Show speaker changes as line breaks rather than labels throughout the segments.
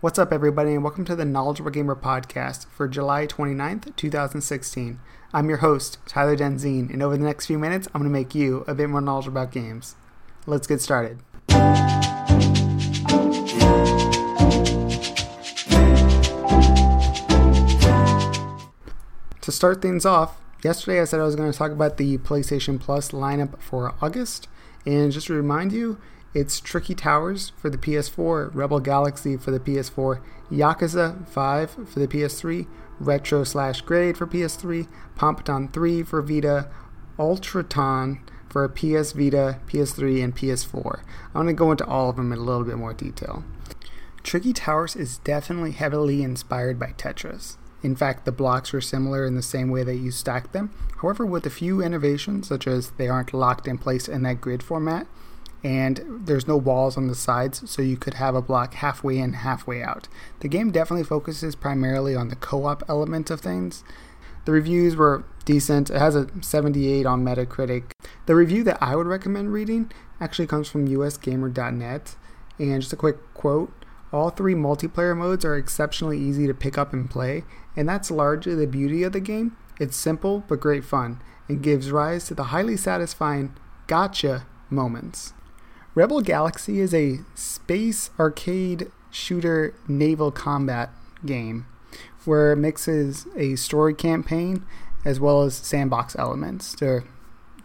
What's up, everybody, and welcome to the Knowledgeable Gamer podcast for July 29th, 2016. I'm your host, Tyler Denzine, and over the next few minutes, I'm going to make you a bit more knowledgeable about games. Let's get started. To start things off, yesterday I said I was going to talk about the PlayStation Plus lineup for August, and just to remind you, it's Tricky Towers for the PS4, Rebel Galaxy for the PS4, Yakuza 5 for the PS3, Retro slash Grade for PS3, Patapon 3 for Vita, Ultratron for PS Vita, PS3, and PS4. I'm going to go into all of them in a little bit more detail. Tricky Towers is definitely heavily inspired by Tetris. In fact, the blocks are similar in the same way that you stack them. However, with a few innovations, such as they aren't locked in place in that grid format, and there's no walls on the sides, so you could have a block halfway in, halfway out. The game definitely focuses primarily on the co op element of things. The reviews were decent. It has a 78 on Metacritic. The review that I would recommend reading actually comes from usgamer.net. And just a quick quote all three multiplayer modes are exceptionally easy to pick up and play, and that's largely the beauty of the game. It's simple but great fun, and gives rise to the highly satisfying gotcha moments. Rebel Galaxy is a space arcade shooter naval combat game where it mixes a story campaign as well as sandbox elements to,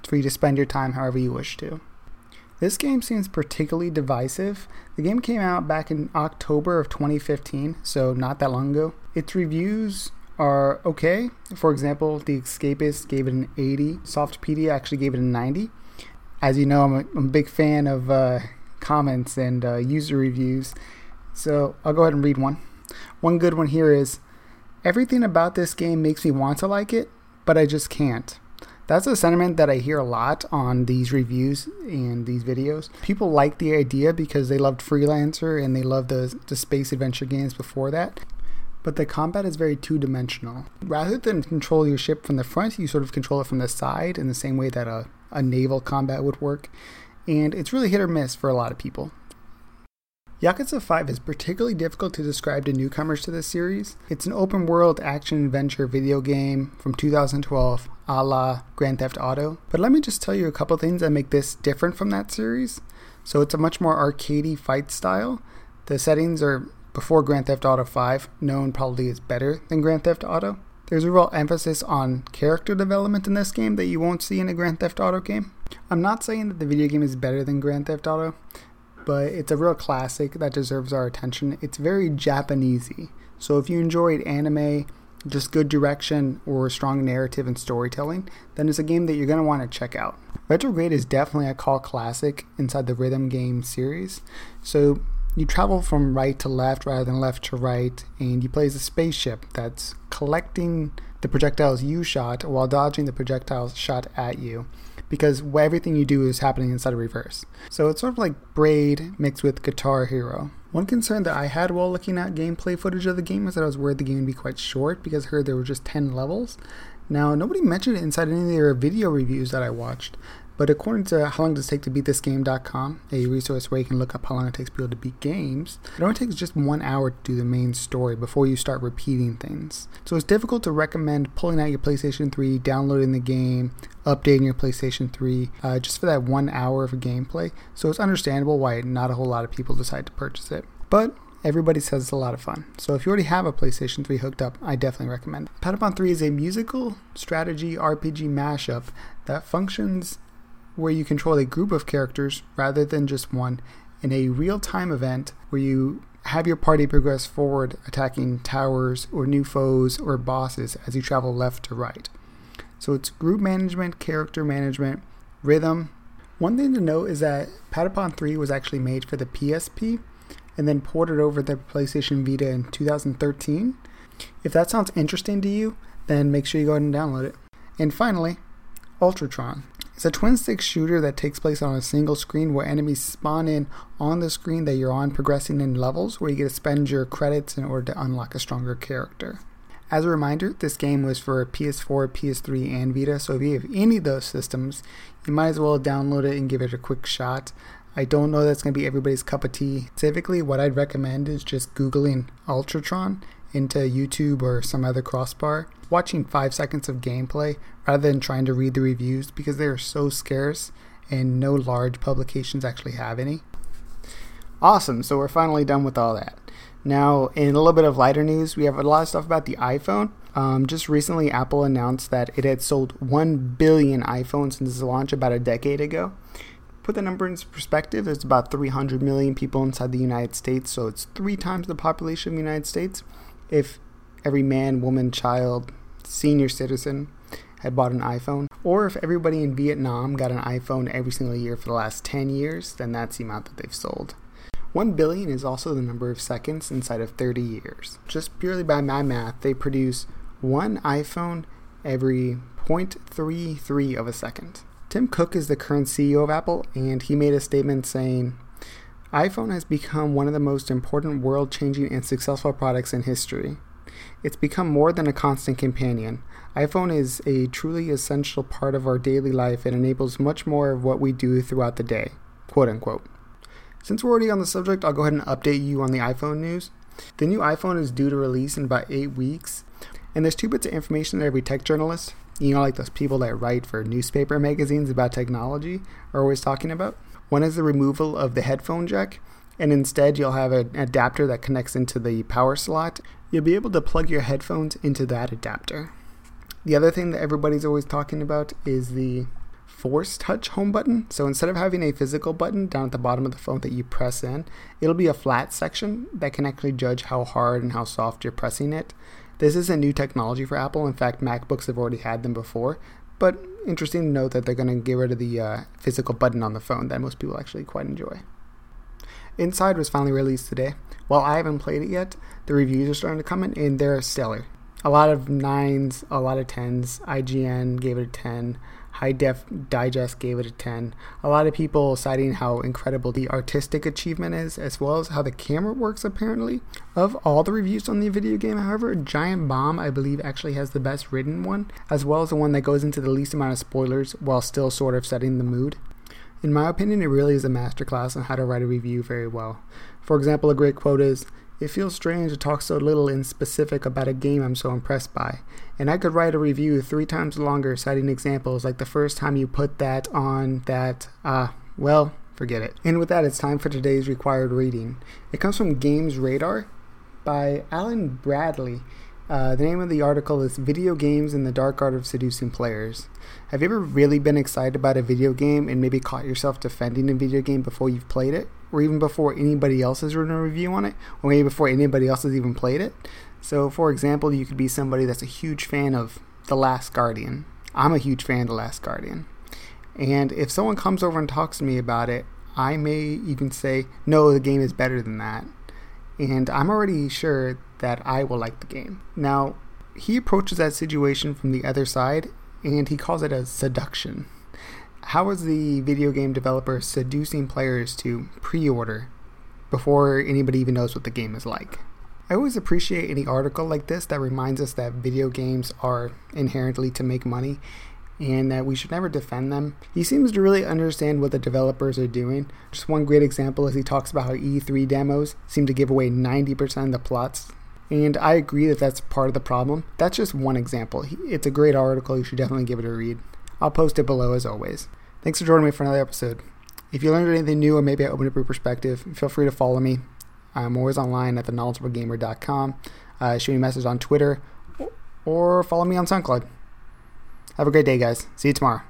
for you to spend your time however you wish to. This game seems particularly divisive. The game came out back in October of 2015, so not that long ago. Its reviews are okay. For example, The Escapist gave it an 80. Softpedia actually gave it a 90. As you know, I'm a, I'm a big fan of uh, comments and uh, user reviews, so I'll go ahead and read one. One good one here is Everything about this game makes me want to like it, but I just can't. That's a sentiment that I hear a lot on these reviews and these videos. People like the idea because they loved Freelancer and they loved the, the space adventure games before that. But the combat is very two dimensional. Rather than control your ship from the front, you sort of control it from the side in the same way that a, a naval combat would work. And it's really hit or miss for a lot of people. Yakuza 5 is particularly difficult to describe to newcomers to this series. It's an open world action adventure video game from 2012, a la Grand Theft Auto. But let me just tell you a couple things that make this different from that series. So it's a much more arcadey fight style. The settings are before Grand Theft Auto 5, known probably as better than Grand Theft Auto. There's a real emphasis on character development in this game that you won't see in a Grand Theft Auto game. I'm not saying that the video game is better than Grand Theft Auto but it's a real classic that deserves our attention. It's very Japanesey. So if you enjoyed anime, just good direction or strong narrative and storytelling, then it's a game that you're going to want to check out. Retrograde is definitely a call classic inside the rhythm game series. So you travel from right to left rather than left to right, and you play as a spaceship that's collecting the projectiles you shot while dodging the projectiles shot at you because everything you do is happening inside of reverse. So it's sort of like Braid mixed with Guitar Hero. One concern that I had while looking at gameplay footage of the game was that I was worried the game would be quite short because I heard there were just 10 levels. Now, nobody mentioned it inside any of their video reviews that I watched, but according to How Long Does It Take to Beat This Game.com, a resource where you can look up how long it takes people to beat games, it only takes just one hour to do the main story before you start repeating things. So it's difficult to recommend pulling out your PlayStation 3, downloading the game, updating your PlayStation 3 uh, just for that one hour of gameplay. So it's understandable why not a whole lot of people decide to purchase it. But everybody says it's a lot of fun. So if you already have a PlayStation 3 hooked up, I definitely recommend it. Patapon 3 is a musical strategy RPG mashup that functions where you control a group of characters rather than just one in a real time event where you have your party progress forward attacking towers or new foes or bosses as you travel left to right. So it's group management, character management, rhythm. One thing to note is that Patapon 3 was actually made for the PSP and then ported over the PlayStation Vita in 2013. If that sounds interesting to you, then make sure you go ahead and download it. And finally, Ultratron. It's a twin stick shooter that takes place on a single screen where enemies spawn in on the screen that you're on, progressing in levels where you get to spend your credits in order to unlock a stronger character. As a reminder, this game was for PS4, PS3, and Vita, so if you have any of those systems, you might as well download it and give it a quick shot. I don't know that's going to be everybody's cup of tea. Typically, what I'd recommend is just Googling Ultratron into YouTube or some other crossbar, watching five seconds of gameplay rather than trying to read the reviews because they are so scarce and no large publications actually have any. Awesome, so we're finally done with all that. Now, in a little bit of lighter news, we have a lot of stuff about the iPhone. Um, just recently, Apple announced that it had sold 1 billion iPhones since its launch about a decade ago. Put the number into perspective, there's about 300 million people inside the United States, so it's three times the population of the United States. If every man, woman, child, senior citizen had bought an iPhone, or if everybody in Vietnam got an iPhone every single year for the last 10 years, then that's the amount that they've sold. 1 billion is also the number of seconds inside of 30 years. Just purely by my math, they produce one iPhone every 0.33 of a second. Tim Cook is the current CEO of Apple, and he made a statement saying, iPhone has become one of the most important world changing and successful products in history. It's become more than a constant companion. iPhone is a truly essential part of our daily life and enables much more of what we do throughout the day. Quote unquote. Since we're already on the subject, I'll go ahead and update you on the iPhone news. The new iPhone is due to release in about eight weeks, and there's two bits of information that every tech journalist, you know, like those people that write for newspaper magazines about technology, are always talking about. One is the removal of the headphone jack, and instead you'll have an adapter that connects into the power slot. You'll be able to plug your headphones into that adapter. The other thing that everybody's always talking about is the Force Touch home button. So instead of having a physical button down at the bottom of the phone that you press in, it'll be a flat section that can actually judge how hard and how soft you're pressing it. This is a new technology for Apple. In fact, MacBooks have already had them before. But interesting to note that they're going to get rid of the uh, physical button on the phone that most people actually quite enjoy. Inside was finally released today. While I haven't played it yet, the reviews are starting to come in and they're stellar. A lot of nines, a lot of tens. IGN gave it a 10. High Def Digest gave it a 10. A lot of people citing how incredible the artistic achievement is, as well as how the camera works, apparently. Of all the reviews on the video game, however, Giant Bomb, I believe, actually has the best written one, as well as the one that goes into the least amount of spoilers while still sort of setting the mood. In my opinion, it really is a masterclass on how to write a review very well. For example, a great quote is it feels strange to talk so little in specific about a game I'm so impressed by, and I could write a review three times longer citing examples like the first time you put that on that, ah, uh, well, forget it. And with that, it's time for today's required reading. It comes from Games Radar by Alan Bradley. Uh, the name of the article is Video Games and the Dark Art of Seducing Players. Have you ever really been excited about a video game and maybe caught yourself defending a video game before you've played it? Or even before anybody else has written a review on it? Or maybe before anybody else has even played it? So, for example, you could be somebody that's a huge fan of The Last Guardian. I'm a huge fan of The Last Guardian. And if someone comes over and talks to me about it, I may even say, no, the game is better than that. And I'm already sure that I will like the game. Now, he approaches that situation from the other side and he calls it a seduction. How is the video game developer seducing players to pre order before anybody even knows what the game is like? I always appreciate any article like this that reminds us that video games are inherently to make money and that we should never defend them. He seems to really understand what the developers are doing. Just one great example is he talks about how E3 demos seem to give away 90% of the plots and I agree that that's part of the problem. That's just one example. It's a great article. You should definitely give it a read. I'll post it below as always. Thanks for joining me for another episode. If you learned anything new or maybe I opened up your perspective, feel free to follow me. I'm always online at theknowledgeablegamer.com. Uh, shoot me a message on Twitter or follow me on SoundCloud. Have a great day, guys. See you tomorrow.